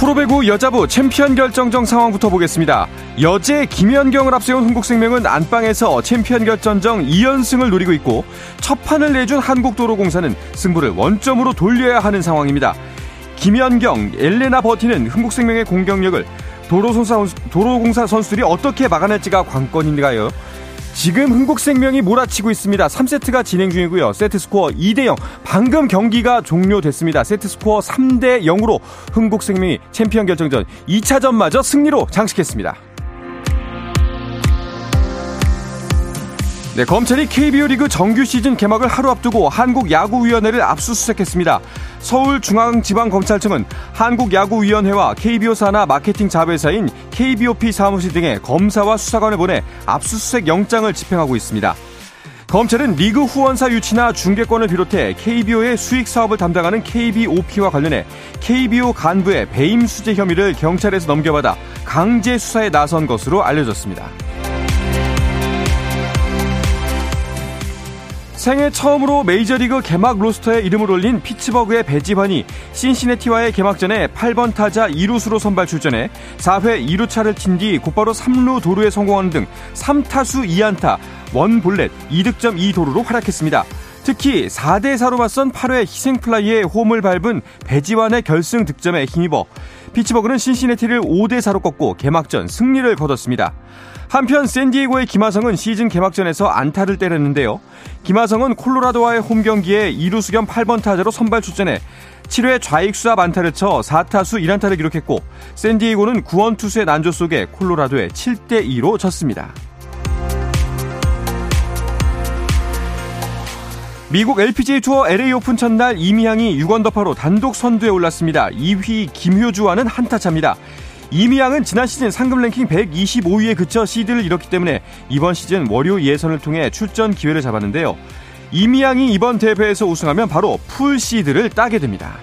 프로배구 여자부 챔피언 결정전 상황부터 보겠습니다. 여제 김연경을 앞세운 흥국생명은 안방에서 챔피언 결정전 2연승을 노리고 있고 첫 판을 내준 한국도로공사는 승부를 원점으로 돌려야 하는 상황입니다. 김연경, 엘레나 버티는 흥국생명의 공격력을 도로공사 선수들이 어떻게 막아낼지가 관건인가요? 지금 흥국생명이 몰아치고 있습니다. 3세트가 진행 중이고요. 세트 스코어 2대 0. 방금 경기가 종료됐습니다. 세트 스코어 3대 0으로 흥국생명이 챔피언 결정전 2차전마저 승리로 장식했습니다. 네, 검찰이 KBO 리그 정규 시즌 개막을 하루 앞두고 한국야구위원회를 압수수색했습니다. 서울중앙지방검찰청은 한국야구위원회와 KBO 산하 마케팅 자회사인 KBOP 사무실 등의 검사와 수사관을 보내 압수수색 영장을 집행하고 있습니다. 검찰은 리그 후원사 유치나 중개권을 비롯해 KBO의 수익 사업을 담당하는 KBOP와 관련해 KBO 간부의 배임 수재 혐의를 경찰에서 넘겨받아 강제 수사에 나선 것으로 알려졌습니다. 생애 처음으로 메이저리그 개막 로스터에 이름을 올린 피츠버그의 배지환이 신시내티와의 개막전에 8번 타자 2루수로 선발 출전해 4회 2루차를 친 뒤 곧바로 3루 도루에 성공하는 등 3타수 2안타, 원볼넷 2득점 2도루로 활약했습니다. 특히 4대4로 맞선 8회 희생플라이에 홈을 밟은 배지환의 결승 득점에 힘입어 피츠버그는 신시내티를 5대4로 꺾고 개막전 승리를 거뒀습니다. 한편 샌디에고의 김하성은 시즌 개막전에서 안타를 때렸는데요. 김하성은 콜로라도와의 홈 경기에 2루수 겸 8번 타자로 선발 출전해 7회 좌익수와 안타를 쳐 4타수 1안타를 기록했고 샌디에고는 구원 투수의 난조 속에 콜로라도에 7대 2로 졌습니다. 미국 LPGA 투어 LA 오픈 첫날 이미향이 6언더파로 단독 선두에 올랐습니다. 2위 김효주와는 한타 차입니다. 이미향은 지난 시즌 상금 랭킹 125위에 그쳐 시드를 잃었기 때문에 이번 시즌 월요 예선을 통해 출전 기회를 잡았는데요. 이미향이 이번 대회에서 우승하면 바로 풀 시드를 따게 됩니다.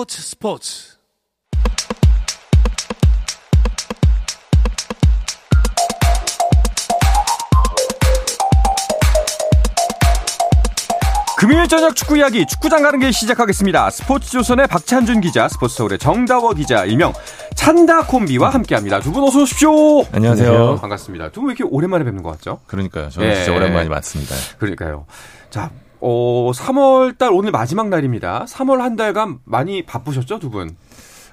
스포츠 스포츠 금요일 저녁 축구 이야기 축구장 가는 길 시작하겠습니다. 스포츠조선의 박찬준 기자, 스포츠서울의 정다워 기자, 일명 찬다 콤비와 함께합니다. 두 분 어서 오십시오. 안녕하세요. 반갑습니다. 두 분 왜 이렇게 오랜만에 뵙는 것 같죠? 그러니까요. 저는 예. 진짜 오랜만이 많습니다. 그러니까요. 자, 어, 3월 달 오늘 마지막 날입니다. 3월 한 달간 많이 바쁘셨죠, 두 분?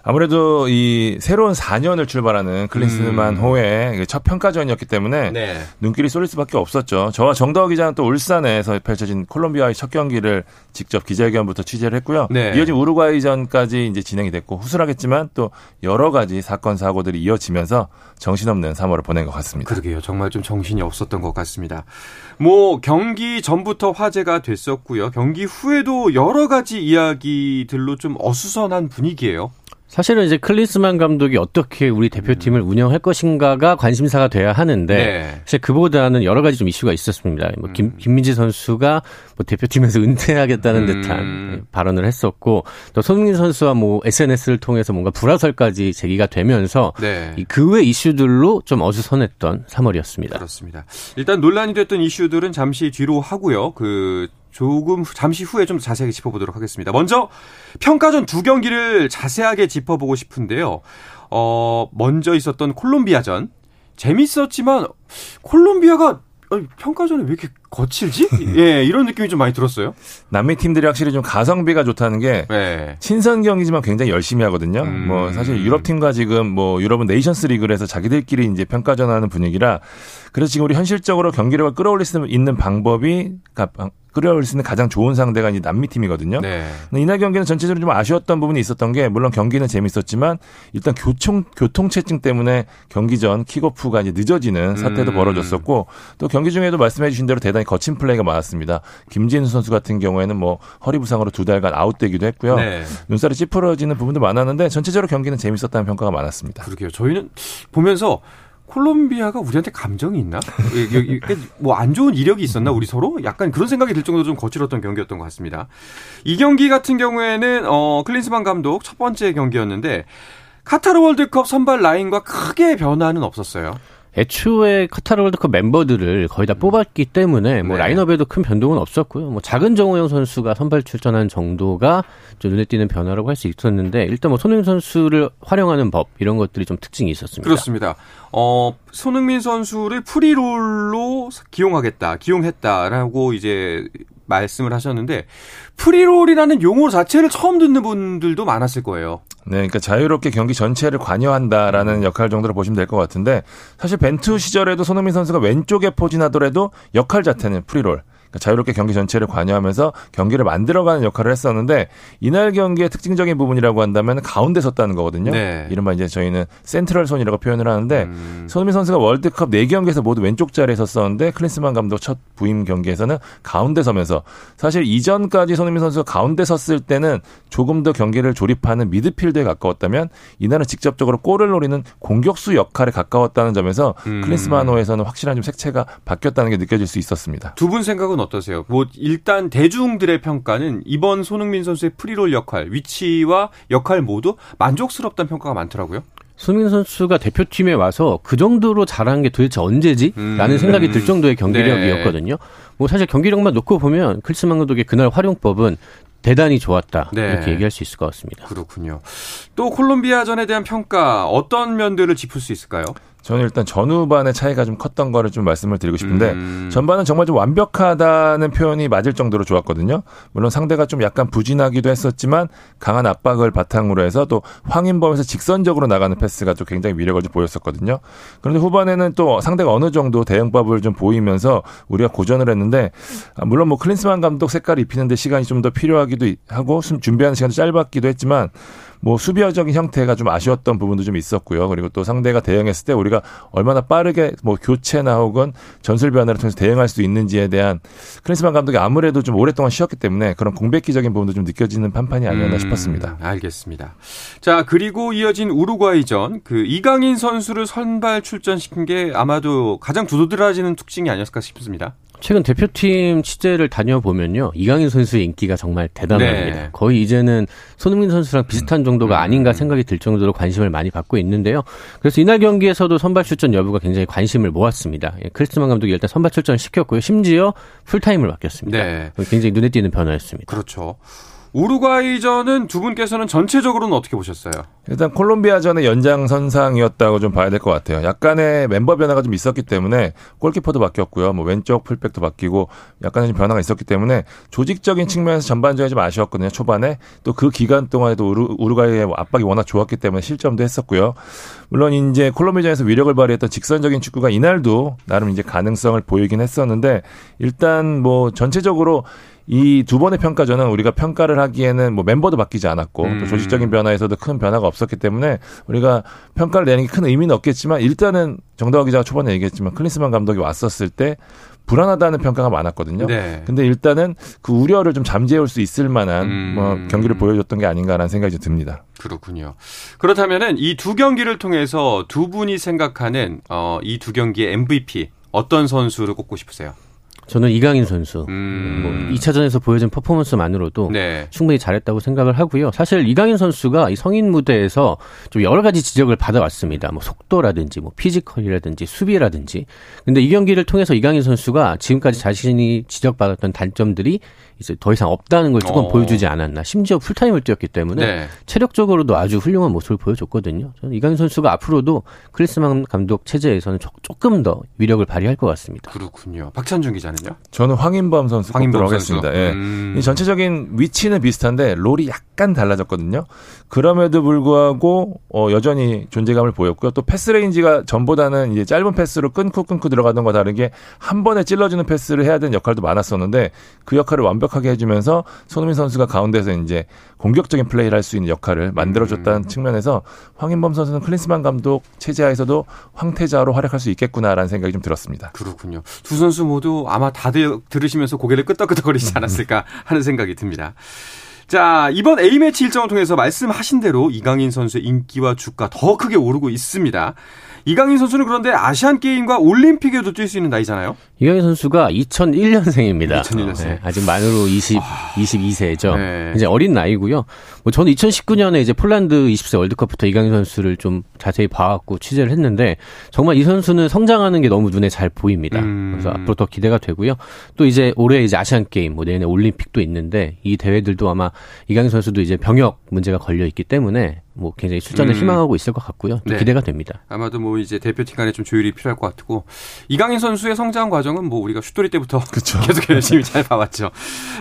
아무래도 이 새로운 4년을 출발하는 클린스만 음. 호의 첫 평가전이었기 때문에 네. 눈길이 쏠릴 수밖에 없었죠. 저와 정다호 기자는 또 울산에서 펼쳐진 콜롬비아의 첫 경기를 직접 기자회견부터 취재를 했고요. 네. 이어진 우루과이전까지 이제 진행이 됐고 후술하겠지만 또 여러 가지 사건 사고들이 이어지면서 정신없는 3월을 보낸 것 같습니다. 그러게요. 정말 좀 정신이 없었던 것 같습니다. 뭐 경기 전부터 화제가 됐었고요. 경기 후에도 여러 가지 이야기들로 좀 어수선한 분위기예요. 사실은 이제 클린스만 감독이 어떻게 우리 대표팀을 음. 운영할 것인가가 관심사가 돼야 하는데 네. 사실 그보다는 여러 가지 좀 이슈가 있었습니다. 뭐 김, 음. 김민지 선수가 뭐 대표팀에서 은퇴하겠다는 음. 듯한 발언을 했었고 또 손흥민 선수와 뭐 SNS를 통해서 뭔가 불화설까지 제기가 되면서 네. 그외 이슈들로 좀 어수선했던 3월이었습니다. 그렇습니다. 일단 논란이 됐던 이슈들은 잠시 뒤로 하고요. 그 조금 잠시 후에 좀 자세하게 짚어보도록 하겠습니다. 먼저 평가전 두 경기를 자세하게 짚어보고 싶은데요. 어, 먼저 있었던 콜롬비아전 재밌었지만 콜롬비아가 평가전에 왜 이렇게 거칠지? 예, 이런 느낌이 좀 많이 들었어요. 남미 팀들이 확실히 좀 가성비가 좋다는 게 네. 친선 경기지만 굉장히 열심히 하거든요. 음. 뭐 사실 유럽 팀과 지금 뭐 유럽은 네이션스 리그를 해서 자기들끼리 이제 평가전 하는 분위기라 그래서 지금 우리 현실적으로 경기력을 끌어올릴 수 있는 방법이 끌어올릴 수 있는 가장 좋은 상대가 이제 남미 팀이거든요. 네. 이날 경기는 전체적으로 좀 아쉬웠던 부분이 있었던 게 물론 경기는 재밌었지만 일단 교통 교통체증 때문에 경기 전 킥오프가 이제 늦어지는 사태도 음. 벌어졌었고 또 경기 중에도 말씀해 주신 대로 대단 히 거친 플레이가 많았습니다. 김진수 선수 같은 경우에는 뭐 허리 부상으로 두 달간 아웃되기도 했고요. 네. 눈살이 찌푸러지는 부분도 많았는데 전체적으로 경기는 재밌었다는 평가가 많았습니다. 그러게요. 저희는 보면서 콜롬비아가 우리한테 감정이 있나? 뭐 안 좋은 이력이 있었나 우리 서로? 약간 그런 생각이 들 정도로 좀 거칠었던 경기였던 것 같습니다. 이 경기 같은 경우에는 어 클린스만 감독 첫 번째 경기였는데 카타르 월드컵 선발 라인과 크게 변화는 없었어요. 애초에 카타르 월드컵 멤버들을 거의 다 음. 뽑았기 때문에 뭐 네. 라인업에도 큰 변동은 없었고요. 뭐 작은 정우영 선수가 선발 출전한 정도가 좀 눈에 띄는 변화라고 할 수 있었는데 일단 뭐 손흥민 선수를 활용하는 법 이런 것들이 좀 특징이 있었습니다. 그렇습니다. 어, 손흥민 선수를 free role로 기용하겠다, 기용했다라고 이제 말씀을 하셨는데 free role이라는 용어 자체를 처음 듣는 분들도 많았을 거예요. 네, 그러니까 자유롭게 경기 전체를 관여한다라는 역할 정도로 보시면 될 것 같은데 사실 벤투 시절에도 손흥민 선수가 왼쪽에 포진하더라도 역할 자체는 free role. 자유롭게 경기 전체를 관여하면서 경기를 만들어가는 역할을 했었는데 이날 경기의 특징적인 부분이라고 한다면 가운데 섰다는 거거든요. 네. 이른바 이제 저희는 센트럴 손이라고 표현을 하는데 음. 손흥민 선수가 월드컵 4경기에서 모두 왼쪽 자리에 섰었는데 클린스만 감독 첫 부임 경기에서는 가운데 서면서 사실 이전까지 손흥민 선수가 가운데 섰을 때는 조금 더 경기를 조립하는 미드필드에 가까웠다면 이날은 직접적으로 골을 노리는 공격수 역할에 가까웠다는 점에서 음. 클린스만호에서는 확실한 좀 색채가 바뀌었다는 게 느껴질 수 있었습니다. 두 분 생각은 생각은 어떠세요? 뭐 일단 대중들의 평가는 이번 손흥민 선수의 프리롤 역할, 위치와 역할 모두 만족스럽다는 평가가 많더라고요. 손흥민 선수가 대표팀에 와서 그 정도로 잘한 게 도대체 언제지? 라는 음. 생각이 들 정도의 경기력이었거든요. 네. 뭐 사실 경기력만 놓고 보면 클스만 감독의 그날 활용법은 대단히 좋았다. 네. 이렇게 얘기할 수 있을 것 같습니다. 그렇군요. 또 콜롬비아전에 대한 평가 어떤 면들을 짚을 수 있을까요? 저는 일단 전후반의 차이가 좀 컸던 거를 좀 말씀을 드리고 싶은데 음. 전반은 정말 좀 완벽하다는 표현이 맞을 정도로 좋았거든요. 물론 상대가 좀 약간 부진하기도 했었지만 강한 압박을 바탕으로 해서 또 황인범에서 직선적으로 나가는 패스가 또 굉장히 위력을 좀 보였었거든요. 그런데 후반에는 또 상대가 어느 정도 대응법을 좀 보이면서 우리가 고전을 했는데 아, 물론 뭐 클린스만 감독 색깔을 입히는데 시간이 좀 더 필요하기도 하고 준비하는 시간도 짧았기도 했지만 뭐 수비적인 형태가 좀 아쉬웠던 부분도 좀 있었고요. 그리고 또 상대가 대응했을 때 우리가 얼마나 빠르게 뭐 교체나 혹은 전술 변화를 통해서 대응할 수 있는지에 대한 크리스만 감독이 아무래도 좀 오랫동안 쉬었기 때문에 그런 공백기적인 부분도 좀 느껴지는 판판이 아니었나 음, 싶었습니다. 알겠습니다. 자 그리고 이어진 우루과이전 그 이강인 선수를 선발 출전시킨 게 아마도 가장 두드러지는 특징이 아니었을까 싶습니다. 최근 대표팀 취재를 다녀보면요. 이강인 선수의 인기가 정말 대단합니다. 네. 거의 이제는 손흥민 선수랑 비슷한 정도가 음. 아닌가 생각이 들 정도로 관심을 많이 받고 있는데요. 그래서 이날 경기에서도 선발 출전 여부가 굉장히 관심을 모았습니다. 예, 크리스만 감독이 일단 선발 출전을 시켰고요. 심지어 풀타임을 맡겼습니다. 네. 굉장히 눈에 띄는 변화였습니다. 그렇죠. 우루과이전은 두 분께서는 전체적으로는 어떻게 보셨어요? 일단 콜롬비아전의 연장선상이었다고 좀 봐야 될 것 같아요. 약간의 멤버 변화가 좀 있었기 때문에 골키퍼도 바뀌었고요. 뭐 왼쪽 풀백도 바뀌고 약간의 변화가 있었기 때문에 조직적인 측면에서 전반전에 좀 아쉬웠거든요. 초반에 또 그 기간 동안에도 우루, 우루과이의 압박이 워낙 좋았기 때문에 실점도 했었고요. 물론 이제 콜롬비아전에서 위력을 발휘했던 직선적인 축구가 이날도 나름 이제 가능성을 보이긴 했었는데 일단 뭐 전체적으로 이 두 번의 평가전은 우리가 평가를 하기에는 뭐 멤버도 바뀌지 않았고 음. 또 조직적인 변화에서도 큰 변화가 없었기 때문에 우리가 평가를 내는 게 큰 의미는 없겠지만 일단은 정다화 기자가 초반에 얘기했지만 클린스만 감독이 왔었을 때 불안하다는 평가가 많았거든요. 네. 근데 일단은 그 우려를 좀 잠재울 수 있을 만한 음. 뭐 경기를 보여줬던 게 아닌가라는 생각이 듭니다. 그렇군요. 그렇다면은 이 두 경기를 통해서 두 분이 생각하는 어, 이 두 경기의 MVP 어떤 선수를 꼽고 싶으세요? 저는 이강인 선수 음. 뭐 2차전에서 보여준 퍼포먼스만으로도 네. 충분히 잘했다고 생각을 하고요. 사실 이강인 선수가 이 성인 무대에서 좀 여러 가지 지적을 받아왔습니다. 뭐 속도라든지 뭐 physical이라든지 수비라든지. 근데 이 경기를 통해서 이강인 선수가 지금까지 자신이 지적받았던 단점들이 이제 더 이상 없다는 걸 조금 어. 보여주지 않았나. 심지어 풀타임을 뛰었기 때문에 네. 체력적으로도 아주 훌륭한 모습을 보여줬거든요. 저는 이강인 선수가 앞으로도 클린스만 감독 체제에서는 조금 더 위력을 발휘할 것 같습니다. 그렇군요. 박찬준 기자는 선수라면요? 저는 황인범 선수 황인범 하겠습니다. 예. 음. 이 전체적인 위치는 비슷한데 role이 약간 달라졌거든요. 그럼에도 불구하고 어, 여전히 존재감을 보였고요. 또 패스 range가 전보다는 이제 짧은 패스로 끊고 끊고 들어가던 거 다르게 한 번에 찔러주는 패스를 해야 되는 역할도 많았었는데 그 역할을 완벽하게 해주면서 손흥민 선수가 가운데서 이제 공격적인 플레이를 할 수 있는 역할을 만들어줬다는 음. 측면에서 황인범 선수는 클린스만 감독 체제하에서도 황태자로 활약할 수 있겠구나라는 생각이 좀 들었습니다. 그렇군요. 두 선수 모두 아마 다들 들으시면서 고개를 끄덕끄덕거리지 않았을까 하는 생각이 듭니다. 자, 이번 A매치 일정을 통해서 말씀하신 대로 이강인 선수의 인기와 주가 더 크게 오르고 있습니다. 이강인 선수는 그런데 아시안 게임과 올림픽에도 뛸 수 있는 나이잖아요. 이강인 선수가 2001년생입니다. 2001년생. 네, 아직 만으로 20, 아... 22세죠. 네. 이제 어린 나이고요. 뭐 저는 2019년에 이제 폴란드 20세 월드컵부터 이강인 선수를 좀 자세히 봐왔고 취재를 했는데 정말 이 선수는 성장하는 게 너무 눈에 잘 보입니다. 음... 그래서 앞으로 더 기대가 되고요. 또 이제 올해 이제 아시안 게임, 뭐 내년에 올림픽도 있는데 이 대회들도 아마 이강인 선수도 이제 병역 문제가 걸려 있기 때문에 뭐 굉장히 출전을 음. 희망하고 있을 것 같고요. 또 네. 기대가 됩니다. 아마도 뭐 이제 대표팀 간에 좀 조율이 필요할 것 같고 이강인 선수의 성장 과정은 뭐 우리가 슛돌이 때부터 그쵸. 계속 열심히 잘 봐왔죠.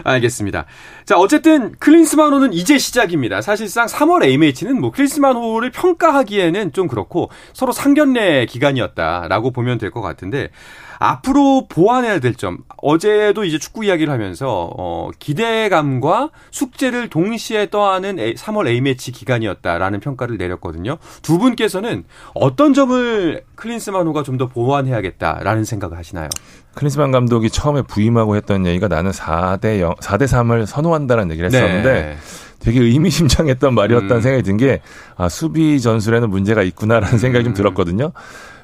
알겠습니다. 자 어쨌든 클린스만 호는 이제 시작입니다. 사실상 3월 A매치는 뭐 클린스만 호를 평가하기에는 좀 그렇고 서로 상견례 기간이었다라고 보면 될 것 같은데 앞으로 보완해야 될 점. 어제도 이제 축구 이야기를 하면서 어, 기대감과 숙제를 동시에 떠안은 3월 A매치 기간이었다라는 평가를 내렸거든요. 두 분께서는 어떤 점을 클린스만호가 좀 더 보완해야겠다라는 생각을 하시나요? 클린스만 감독이 처음에 부임하고 했던 얘기가 나는 4대 0, 4대 3을 선호한다는 얘기를 했었는데 네. 되게 의미심장했던 말이었다는 음. 생각이 든 게 아, 수비 전술에는 문제가 있구나라는 생각이 좀 음. 들었거든요.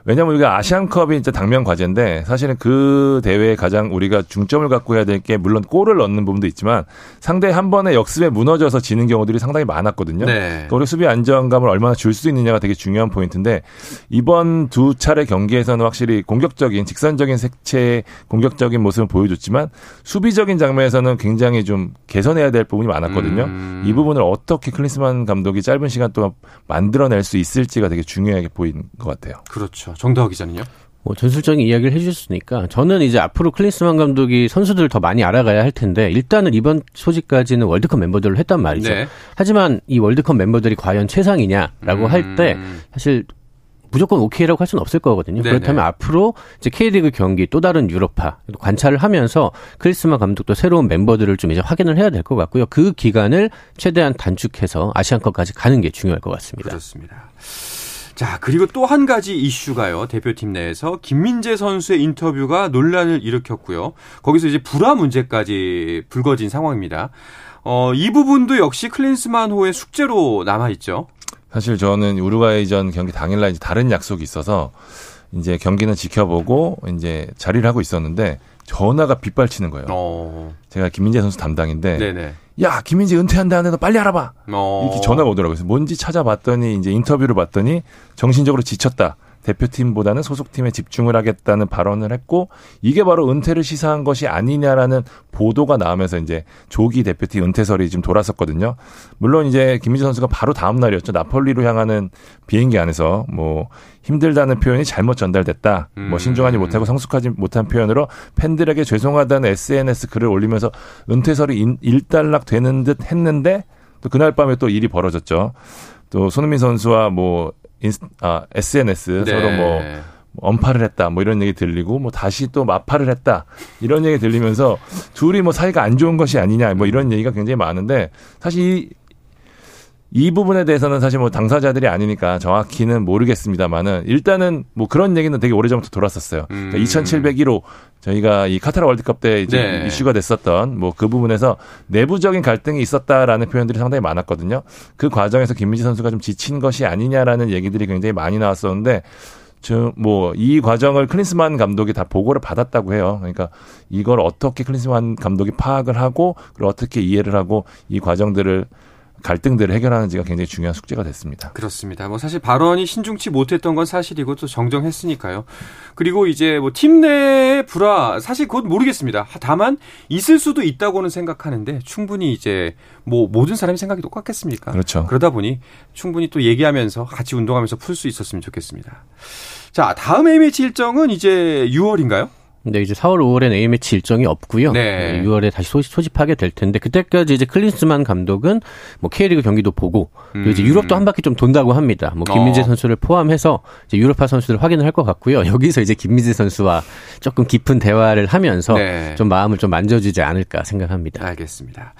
왜냐하면 우리가 아시안컵이 이제 당면 과제인데 사실은 그 대회에 가장 우리가 중점을 갖고 해야 될 게 물론 골을 넣는 부분도 있지만 상대 한 번에 역습에 무너져서 지는 경우들이 상당히 많았거든요. 네. 그러니까 우리 수비 안정감을 얼마나 줄 수 있느냐가 되게 중요한 포인트인데 이번 두 차례 경기에서는 확실히 공격적인 직선적인 색채의 공격적인 모습을 보여줬지만 수비적인 장면에서는 굉장히 좀 개선해야 될 부분이 많았거든요. 음. 이 부분을 어떻게 클린스만 감독이 짧은 시간 동안 만들어낼 수 있을지가 되게 중요하게 보이는 것 같아요. 그렇죠. 그렇죠. 정다호 기자는요? 뭐 전술적인 이야기를 해주셨으니까 저는 이제 앞으로 클린스만 감독이 선수들을 더 많이 알아가야 할 텐데 일단은 이번 소집까지는 월드컵 멤버들로 했단 말이죠. 네. 하지만 이 월드컵 멤버들이 과연 최상이냐라고 음. 할때 사실 무조건 오케이라고 할 수는 없을 거거든요. 네네. 그렇다면 앞으로 이제 K리그 경기 또 다른 유럽파 관찰을 하면서 크리스마 감독도 새로운 멤버들을 좀 이제 확인을 해야 될 것 같고요. 그 기간을 최대한 단축해서 아시안컵까지 가는 게 중요할 것 같습니다. 그렇습니다. 자, 그리고 또 한 가지 이슈가요. 대표팀 내에서 김민재 선수의 인터뷰가 논란을 일으켰고요. 거기서 이제 불화 문제까지 불거진 상황입니다. 어, 이 부분도 역시 클린스만호의 숙제로 남아 있죠. 사실 저는 우루과이전 경기 당일날 이제 다른 약속이 있어서 이제 경기는 지켜보고 이제 자리를 하고 있었는데 전화가 빗발치는 거예요. 어. 제가 김민재 선수 담당인데 네네. 야 김민재 은퇴한다는데 너 빨리 알아봐. 어. 이렇게 전화가 오더라고요. 그래서 뭔지 찾아봤더니 이제 인터뷰를 봤더니 정신적으로 지쳤다. 대표팀보다는 소속팀에 집중을 하겠다는 발언을 했고 이게 바로 은퇴를 시사한 것이 아니냐라는 보도가 나오면서 이제 조기 대표팀 은퇴설이 지금 돌았었거든요. 물론 이제 김민재 선수가 바로 다음 날이었죠. 나폴리로 향하는 비행기 안에서 뭐 힘들다는 표현이 잘못 전달됐다. 뭐 음. 뭐 신중하지 못하고 성숙하지 못한 표현으로 팬들에게 죄송하다는 SNS 글을 올리면서 은퇴설이 일단락 되는 듯 했는데 또 그날 밤에 또 일이 벌어졌죠. 또 손흥민 선수와 뭐 인스, 아, SNS 네. 서로 뭐 언파를 했다 뭐 이런 얘기 들리고 뭐 다시 또 마파를 했다 이런 얘기 들리면서 둘이 뭐 사이가 안 좋은 것이 아니냐 뭐 이런 얘기가 굉장히 많은데 사실 이, 이 부분에 대해서는 사실 뭐 당사자들이 아니니까 정확히는 모르겠습니다만은 일단은 뭐 그런 얘기는 되게 오래전부터 돌았었어요. 음. 그러니까 2701호 저희가 이 카타르 월드컵 때 이제 네. 이슈가 됐었던 뭐 그 부분에서 내부적인 갈등이 있었다라는 표현들이 상당히 많았거든요. 그 과정에서 김민지 선수가 좀 지친 것이 아니냐라는 얘기들이 굉장히 많이 나왔었는데 뭐이 과정을 클린스만 감독이 다 보고를 받았다고 해요. 그러니까 이걸 어떻게 클린스만 감독이 파악을 하고 그리고 어떻게 이해를 하고 이 과정들을 갈등들을 해결하는지가 굉장히 중요한 숙제가 됐습니다. 그렇습니다. 뭐 사실 발언이 신중치 못했던 건 사실이고 또 정정했으니까요. 그리고 이제 뭐 팀 내의 불화 사실 그건 모르겠습니다. 다만 있을 수도 있다고는 생각하는데 충분히 이제 뭐 모든 사람이 생각이 똑같겠습니까? 그렇죠. 그러다 보니 충분히 또 얘기하면서 같이 운동하면서 풀 수 있었으면 좋겠습니다. 자, 다음 A매치 일정은 이제 6월인가요? 근데 이제 4월, 5월엔 A매치 일정이 없고요. 네. 6월에 다시 소집, 하게 될 텐데 그때까지 이제 클린스만 감독은 뭐 K리그 경기도 보고 음. 이제 유럽도 한 바퀴 좀 돈다고 합니다. 뭐 김민재 어. 선수를 포함해서 이제 유럽파 선수들 확인을 할 것 같고요. 여기서 이제 김민재 선수와 조금 깊은 대화를 하면서 네. 좀 마음을 좀 만져주지 않을까 생각합니다. 알겠습니다.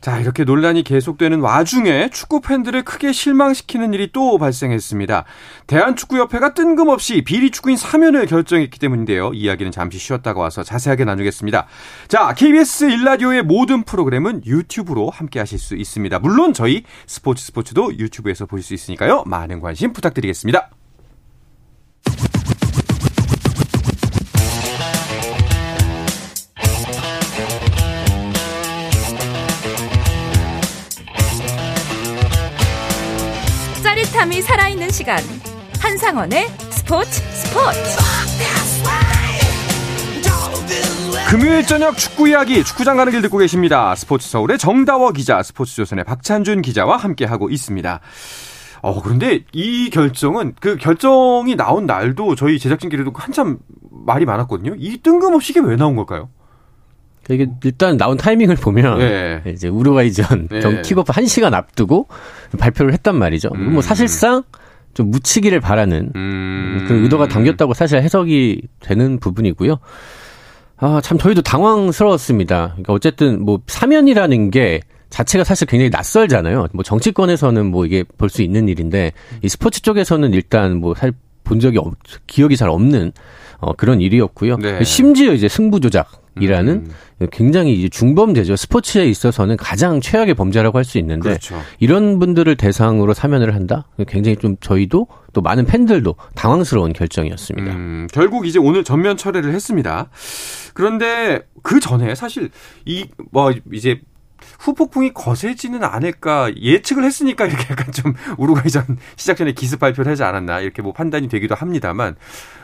자 이렇게 논란이 계속되는 와중에 축구 팬들을 크게 실망시키는 일이 또 발생했습니다. 대한축구협회가 뜬금없이 비리 축구인 사면을 결정했기 때문인데요. 이야기는 잠시 쉬었다가 와서 자세하게 나누겠습니다. 자, KBS 일라디오의 모든 프로그램은 유튜브로 함께 하실 수 있습니다. 물론 저희 스포츠 스포츠도 유튜브에서 보실 수 있으니까요. 많은 관심 부탁드리겠습니다. 짜릿함이 살아있는 시간. 한상원의 스포츠 스포츠. 금요일 저녁 축구 이야기 축구장 가는 길 듣고 계십니다. 스포츠 서울의 정다워 기자, 스포츠 조선의 박찬준 기자와 함께 하고 있습니다. 어, 그런데 이 결정은 그 결정이 나온 날도 저희 제작진끼리도 한참 말이 많았거든요. 이 뜬금없이 이게 왜 나온 걸까요? 이게 일단 나온 타이밍을 보면 네. 이제 우루과이전 네. 경 킥오프 1시간 앞두고 발표를 했단 말이죠. 음. 뭐 사실상 좀 묻히기를 바라는 음. 그 의도가 담겼다고 사실 해석이 되는 부분이고요. 아, 참 저희도 당황스러웠습니다. 그러니까 어쨌든 뭐 사면이라는 게 자체가 사실 굉장히 낯설잖아요. 뭐 정치권에서는 뭐 이게 볼 수 있는 일인데 이 스포츠 쪽에서는 일단 뭐살본 적이 없, 기억이 잘 없는 어, 그런 일이었고요. 네. 심지어 이제 승부 조작이라는 음. 굉장히 이제 중범죄죠. 스포츠에 있어서는 가장 최악의 범죄라고 할 수 있는데 그렇죠. 이런 분들을 대상으로 사면을 한다. 굉장히 좀 저희도 또 많은 팬들도 당황스러운 결정이었습니다. 음, 결국 이제 오늘 전면 철회를 했습니다. 그런데 그 전에 사실 이 뭐 이제 후폭풍이 거세지는 않을까 예측을 했으니까 이렇게 약간 좀 우루과이전 시작 전에 기습 발표를 하지 않았나 이렇게 뭐 판단이 되기도 합니다만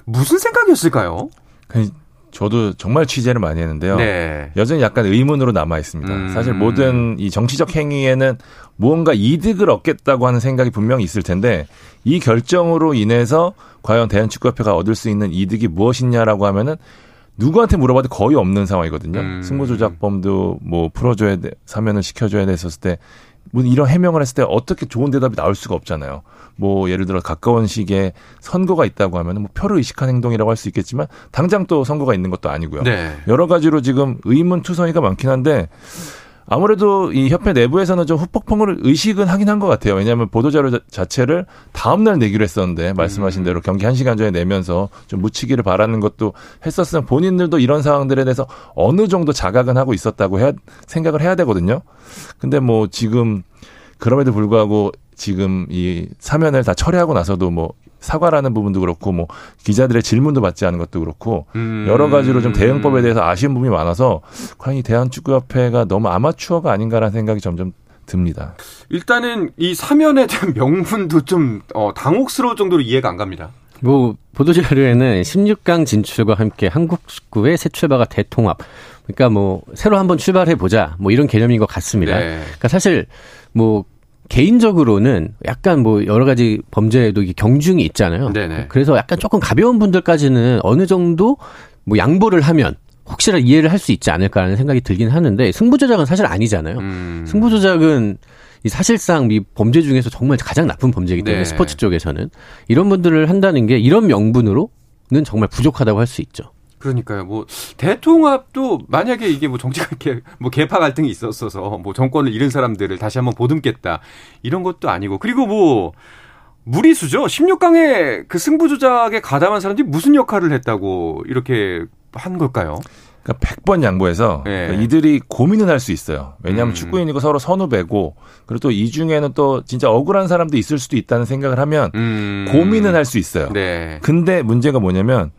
무슨 생각이었을까요? 그 저도 정말 취재를 많이 했는데요. 네. 여전히 약간 의문으로 남아 있습니다. 음. 사실 모든 이 정치적 행위에는 무언가 이득을 얻겠다고 하는 생각이 분명히 있을 텐데 이 결정으로 인해서 과연 대한축구협회가 얻을 수 있는 이득이 무엇이냐라고 하면은 누구한테 물어봐도 거의 없는 상황이거든요. 음. 승부조작범도 뭐 풀어줘야 돼, 사면을 시켜줘야 됐었을 때, 뭐 이런 해명을 했을 때 어떻게 좋은 대답이 나올 수가 없잖아요. 뭐 예를 들어 가까운 시기에 선거가 있다고 하면 뭐 표를 의식한 행동이라고 할 수 있겠지만 당장 또 선거가 있는 것도 아니고요. 네. 여러 가지로 지금 의문투성이가 많긴 한데 아무래도 이 협회 내부에서는 좀 후폭풍을 의식은 하긴 한 것 같아요. 왜냐하면 보도자료 자체를 다음날 내기로 했었는데 말씀하신 음. 대로 경기 1시간 전에 내면서 좀 묻히기를 바라는 것도 했었으면 본인들도 이런 상황들에 대해서 어느 정도 자각은 하고 있었다고 해야, 생각을 해야 되거든요. 근데 뭐 지금 그럼에도 불구하고 지금 이 사면을 다 철회하고 나서도 뭐 사과라는 부분도 그렇고 뭐 기자들의 질문도 받지 않은 것도 그렇고 음. 여러 가지로 좀 대응법에 대해서 아쉬운 부분이 많아서 과연 이 대한축구협회가 너무 아마추어가 아닌가라는 생각이 점점 듭니다. 일단은 이 사면에 대한 명분도 좀 어, 당혹스러울 정도로 이해가 안 갑니다. 뭐 보도자료에는 16강 진출과 함께 한국 축구의 새 출발과 대통합. 그러니까 뭐 새로 한번 출발해 보자. 뭐 이런 개념인 것 같습니다. 네. 그러니까 사실 뭐 개인적으로는 약간 뭐 여러 가지 범죄에도 경중이 있잖아요. 네네. 그래서 약간 조금 가벼운 분들까지는 어느 정도 뭐 양보를 하면 혹시나 이해를 할 수 있지 않을까라는 생각이 들긴 하는데 승부조작은 사실 아니잖아요. 음. 승부조작은 이 사실상 이 범죄 중에서 정말 가장 나쁜 범죄이기 때문에 네. 스포츠 쪽에서는 이런 분들을 한다는 게 이런 명분으로는 정말 부족하다고 할 수 있죠. 그러니까요. 뭐 대통합도 만약에 이게 뭐 정치가 개, 뭐 개파 갈등이 있었어서 뭐 정권을 잃은 사람들을 다시 한번 보듬겠다 이런 것도 아니고 그리고 뭐 무리수죠. 16강에 그 승부 조작에 가담한 사람들이 무슨 역할을 했다고 이렇게 한 걸까요? 그러니까 100번 양보해서 네. 그러니까 이들이 고민은 할 수 있어요. 왜냐하면 음. 축구인이고 서로 선후배고 그리고 또 이 중에는 또 진짜 억울한 사람도 있을 수도 있다는 생각을 하면 음. 고민은 할 수 있어요. 네. 근데 문제가 뭐냐면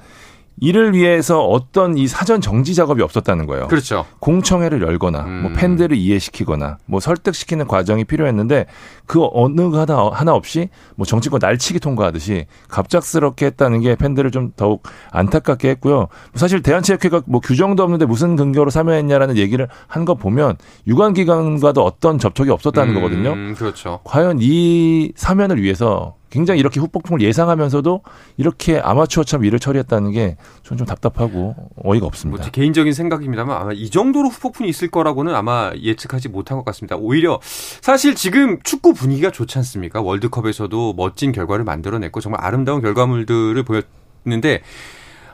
이를 위해서 어떤 이 사전 정지 작업이 없었다는 거예요. 그렇죠. 공청회를 열거나 뭐 음. 뭐 팬들을 이해시키거나 뭐 설득시키는 과정이 필요했는데 그 어느 하나 하나 없이 뭐 정치권 날치기 통과하듯이 갑작스럽게 했다는 게 팬들을 좀 더욱 안타깝게 했고요. 사실 대한체육회가 뭐 규정도 없는데 무슨 근거로 사면했냐라는 얘기를 한 거 보면 유관 기관과도 어떤 접촉이 없었다는 음. 거거든요. 그렇죠. 과연 이 사면을 위해서 굉장히 이렇게 후폭풍을 예상하면서도 이렇게 아마추어처럼 일을 처리했다는 게 저는 좀 답답하고 어이가 없습니다. 뭐 개인적인 생각입니다만 아마 이 정도로 후폭풍이 있을 거라고는 아마 예측하지 못한 것 같습니다. 오히려 사실 지금 축구 분위기가 좋지 않습니까? 월드컵에서도 멋진 결과를 만들어냈고 정말 아름다운 결과물들을 보였는데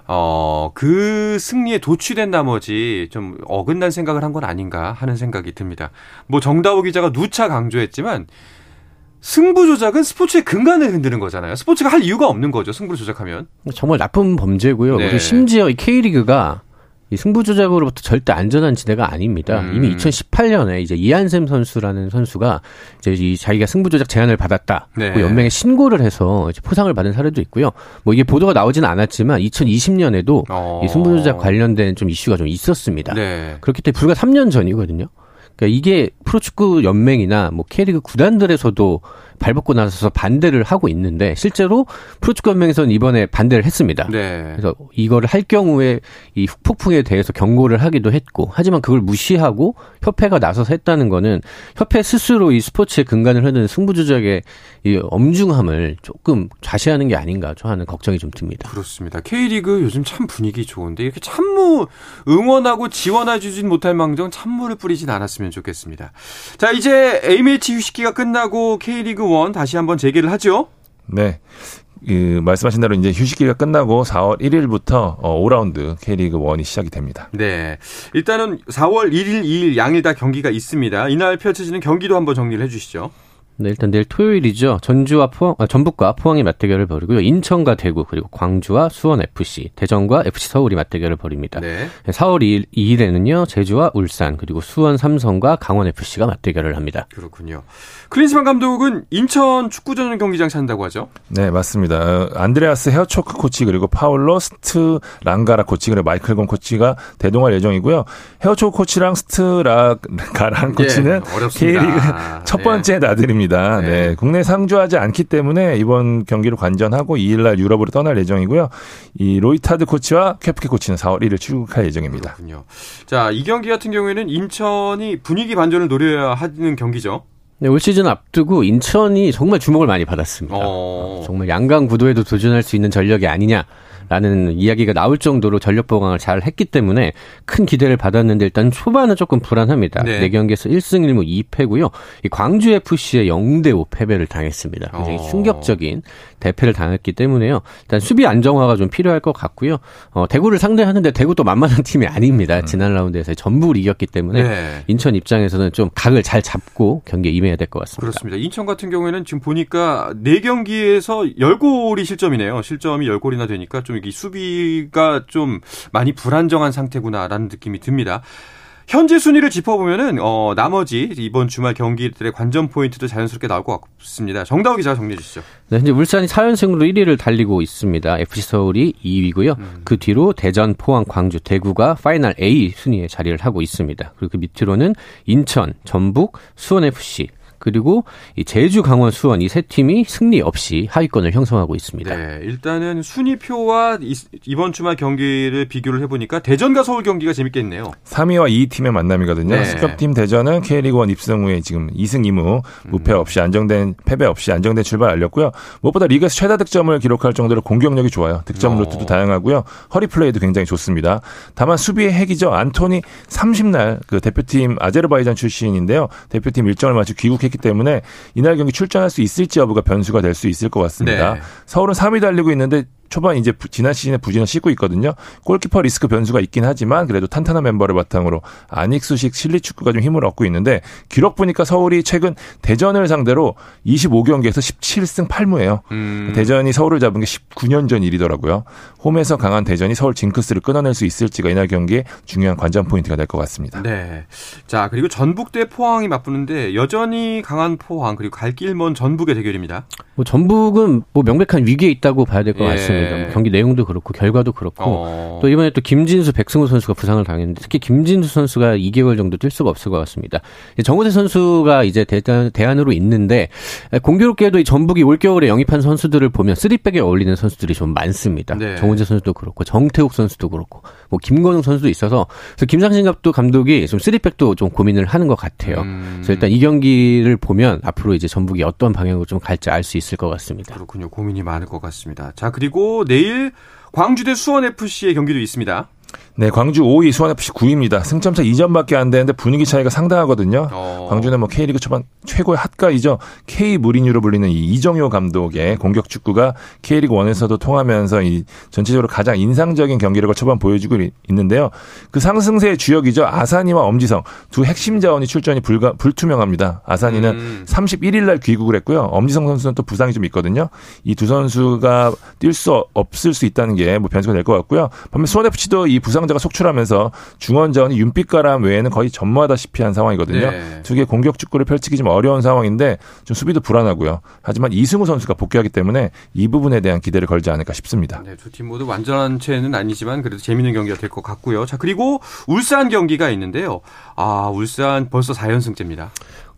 어, 그 승리에 도취된 나머지 좀 어긋난 생각을 한 건 아닌가 하는 생각이 듭니다. 뭐 정다호 기자가 누차 강조했지만 승부 조작은 스포츠의 근간을 흔드는 거잖아요. 스포츠가 할 이유가 없는 거죠. 승부를 조작하면. 정말 나쁜 범죄고요. 네. 그리고 심지어 이 K리그가 이 승부 조작으로부터 절대 안전한 지대가 아닙니다. 음. 이미 2018년에 이제 이한샘 선수라는 선수가 이제 이 자기가 승부 조작 제안을 받았다. 네. 뭐 연맹에 신고를 해서 포상을 받은 사례도 있고요. 뭐 이게 보도가 나오지는 않았지만 2020년에도 어. 이 승부 조작 관련된 좀 이슈가 좀 있었습니다. 네. 그렇기 때문에 불과 3년 전이거든요. 그러니까 이게 프로축구 연맹이나 뭐 K리그 구단들에서도 발벗고 나서서 반대를 하고 있는데 실제로 프로축구 연맹에서는 이번에 반대를 했습니다. 네. 그래서 이거를 할 경우에 이 폭풍에 대해서 경고를 하기도 했고 하지만 그걸 무시하고 협회가 나서서 했다는 거는 협회 스스로 이 스포츠의 근간을 흐르는 승부 조작의 이 엄중함을 조금 좌시하는 게 아닌가 저 하는 걱정이 좀 듭니다. 그렇습니다. K리그 요즘 참 분위기 좋은데 이렇게 참무 응원하고 지원해 주진 못할 망정 찬물을 뿌리진 않았으면 좋겠습니다. 자, 이제 A매치 휴식기가 끝나고 K리그 1 다시 한번 재개를 하죠. 네. 그 말씀하신 대로 이제 휴식기가 끝나고 4월 1일부터 어, 5라운드 K리그 1이 시작이 됩니다. 네. 일단은 4월 1일, 2일 양일 다 경기가 있습니다. 이날 펼쳐지는 경기도 한번 정리를 해 주시죠. 네, 일단 내일 토요일이죠. 전주와 포항, 아, 전북과 포항이 맞대결을 벌이고요. 인천과 대구 그리고 광주와 수원 FC, 대전과 FC 서울이 맞대결을 벌입니다. 네. 4월 2일, 2일에는요 제주와 울산 그리고 수원 삼성과 강원 FC가 맞대결을 합니다. 그렇군요. 클린스만 감독은 인천 축구전용경기장 찾는다고 하죠? 네, 맞습니다. 안드레아스 헤어초크 코치 그리고 파울로 스트링가라 코치 그리고 마이클 김 코치가 대동할 예정이고요. 헤어초크 코치랑 스트링가라 코치는 예, K리그 첫 번째 예. 나들이입니다. 네. 네. 국내 상주하지 않기 때문에 이번 경기를 관전하고 2일날 유럽으로 떠날 예정이고요. 이 로이타드 코치와 쾨프케 코치는 4월 1일 출국할 예정입니다. 그렇군요. 자, 이 경기 같은 경우에는 인천이 분위기 반전을 노려야 하는 경기죠. 네, 올 시즌 앞두고 인천이 정말 주목을 많이 받았습니다. 어... 정말 양강 구도에도 도전할 수 있는 전력이 아니냐. 라는 이야기가 나올 정도로 전력 보강을 잘 했기 때문에 큰 기대를 받았는데 일단 초반은 조금 불안합니다. 네, 네 경기에서 1승 1무 2패고요. 이 광주 FC의 0대 5 패배를 당했습니다. 굉장히 어. 충격적인 대패를 당했기 때문에요. 일단 수비 안정화가 좀 필요할 것 같고요. 어, 대구를 상대하는데 대구도 만만한 팀이 아닙니다. 음. 지난 라운드에서 전부를 이겼기 때문에 네. 인천 입장에서는 좀 각을 잘 잡고 경기에 임해야 될 것 같습니다. 그렇습니다. 인천 같은 경우에는 지금 보니까 4경기에서 10골이 실점이네요. 실점이 10골이나 되니까 좀이 수비가 좀 많이 불안정한 상태구나라는 느낌이 듭니다. 현재 순위를 짚어보면은 어 나머지 이번 주말 경기들의 관전 포인트도 자연스럽게 나올 것 같습니다. 정다우 기자 정리해 주시죠. 네, 현재 울산이 4연승으로 1위를 달리고 있습니다. FC 서울이 2위고요. 음. 그 뒤로 대전, 포항, 광주, 대구가 파이널 A 순위에 자리를 하고 있습니다. 그리고 그 밑으로는 인천, 전북, 수원 FC, 그리고 이 제주, 강원, 수원 이 세 팀이 승리 없이 하위권을 형성하고 있습니다. 네, 일단은 순위표와 이번 주말 경기를 비교를 해보니까 대전과 서울 경기가 재밌겠네요. 3위와 2위 팀의 만남이거든요. 네. 승격팀 대전은 K리그 1 입성 후에 지금 2승 2무 무패 없이 안정된 패배 없이 안정된 출발 알렸고요. 무엇보다 리그에서 최다 득점을 기록할 정도로 공격력이 좋아요. 득점 어. 루트도 다양하고요. 허리 플레이도 굉장히 좋습니다. 다만 수비의 핵이죠. 안토니 30날 그 대표팀 아제르바이잔 출신인데요. 대표팀 일정을 마치 귀국했 했기 때문에 이날 경기 출전할 수 있을지 여부가 변수가 될 수 있을 것 같습니다. 네. 서울은 3위 달리고 있는데 초반 이제 지난 시즌에 부진을 씻고 있거든요. 골키퍼 리스크 변수가 있긴 하지만 그래도 탄탄한 멤버를 바탕으로 안익수식 실리 축구가 좀 힘을 얻고 있는데 기록 보니까 서울이 최근 대전을 상대로 25경기에서 17승 8무예요. 음. 대전이 서울을 잡은 게 19년 전 일이더라고요. 홈에서 강한 대전이 서울 징크스를 끊어낼 수 있을지가 이날 경기에 중요한 관전 포인트가 될 것 같습니다. 네. 자, 그리고 전북 대 포항이 맞붙는데 여전히 강한 포항 그리고 갈 길 먼 전북의 대결입니다. 뭐 전북은 뭐 명백한 위기에 있다고 봐야 될것 예. 같습니다. 네. 경기 내용도 그렇고 결과도 그렇고 어. 또 이번에 또 김진수, 백승호 선수가 부상을 당했는데 특히 김진수 선수가 2개월 정도 뛸 수가 없을 것 같습니다. 정우대 선수가 이제 대안, 대안으로 있는데 공교롭게도 이 전북이 올겨울에 영입한 선수들을 보면 3백에 어울리는 선수들이 좀 많습니다. 네. 정우재 선수도 그렇고 정태욱 선수도 그렇고 뭐 김건웅 선수도 있어서 그래서 김상신 감독 감독이 좀 3백도 좀 고민을 하는 것 같아요. 음. 그래서 일단 이 경기를 보면 앞으로 이제 전북이 어떤 방향으로 좀 갈지 알 수 있을 것 같습니다. 그렇군요. 고민이 많을 것 같습니다. 자, 그리고 내일 광주대 수원FC의 경기도 있습니다. 네, 광주 5위, 수원FC 9위입니다. 승점차 2점밖에 안 되는데 분위기 차이가 상당하거든요. 어. 광주는 뭐 K리그 초반 최고의 핫가이죠. K 무리뉴로 불리는 이 이정효 감독의 공격 축구가 K리그 1에서도 통하면서 이 전체적으로 가장 인상적인 경기력을 초반 보여주고 있는데요. 그 상승세의 주역이죠. 아산이와 엄지성 두 핵심 자원이 출전이 불가, 불투명합니다. 아산이는 음. 31일 날 귀국을 했고요. 엄지성 선수는 또 부상이 좀 있거든요. 이 두 선수가 뛸 수 없을 수 있다는 게 뭐 변수가 될 것 같고요. 반면 수원FC도 이 부상 자가 속출하면서 중원전이 윤빛가람 외에는 거의 전무하다시피 한 상황이거든요. 네. 두개 공격 축구를 펼치기 좀 어려운 상황인데 좀 수비도 불안하고요. 하지만 이승우 선수가 복귀하기 때문에 이 부분에 대한 기대를 걸지 않을까 싶습니다. 네, 두 팀 모두 완전체는 아니지만 그래도 재밌는 경기가 될 것 같고요. 자, 그리고 울산 경기가 있는데요. 아, 울산 벌써 4연승째입니다.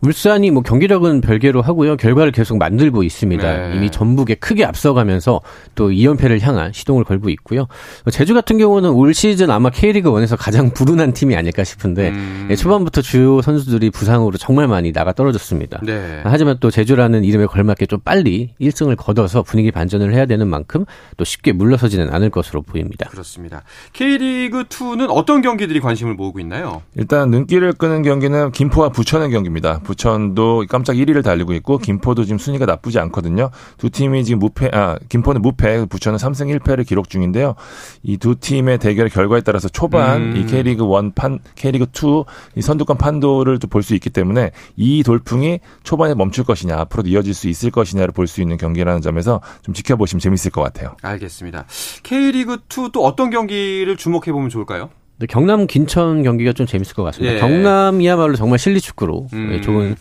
울산이 뭐 경기력은 별개로 하고요. 결과를 계속 만들고 있습니다. 네. 이미 전북에 크게 앞서가면서 또 2연패를 향한 시동을 걸고 있고요. 제주 같은 경우는 올 시즌 아마 K리그 1에서 가장 불운한 팀이 아닐까 싶은데 음. 예, 초반부터 주요 선수들이 부상으로 정말 많이 나가 떨어졌습니다. 네. 하지만 또 제주라는 이름에 걸맞게 좀 빨리 1승을 거둬서 분위기 반전을 해야 되는 만큼 또 쉽게 물러서지는 않을 것으로 보입니다. 그렇습니다. K리그 2는 어떤 경기들이 관심을 모으고 있나요? 일단 눈길을 끄는 경기는 김포와 부천의 경기입니다. 부천도 깜짝 1위를 달리고 있고 김포도 지금 순위가 나쁘지 않거든요. 두 팀이 지금 무패 아 김포는 무패, 부천은 3승 1패를 기록 중인데요. 이 두 팀의 대결 결과에 따라서 초반 음. 이 K리그 1판 K리그 2이 선두권 판도를 또 볼 수 있기 때문에 이 돌풍이 초반에 멈출 것이냐 앞으로도 이어질 수 있을 것이냐를 볼 수 있는 경기라는 점에서 좀 지켜보시면 재밌을 것 같아요. 알겠습니다. K리그 2 또 어떤 경기를 주목해 보면 좋을까요? 경남 김천 경기가 좀 재밌을 것 같습니다. 예. 경남이야말로 정말 실리 축구로 음. 좋은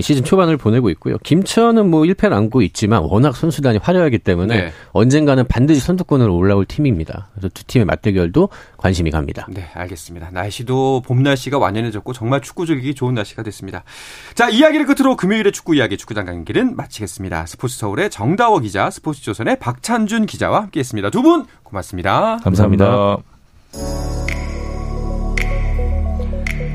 시즌 초반을 보내고 있고요. 김천은 뭐 1패를 안고 있지만 워낙 선수단이 화려하기 때문에 네. 언젠가는 반드시 선두권으로 올라올 팀입니다. 그래서 두 팀의 맞대결도 관심이 갑니다. 네, 알겠습니다. 날씨도 봄 날씨가 완연해졌고 정말 축구 즐기기 좋은 날씨가 됐습니다. 자, 이야기를 끝으로 금요일의 축구 이야기 축구장 간길은 마치겠습니다. 스포츠 서울의 정다워 기자, 스포츠 조선의 박찬준 기자와 함께했습니다. 두 분 고맙습니다. 감사합니다. 감사합니다.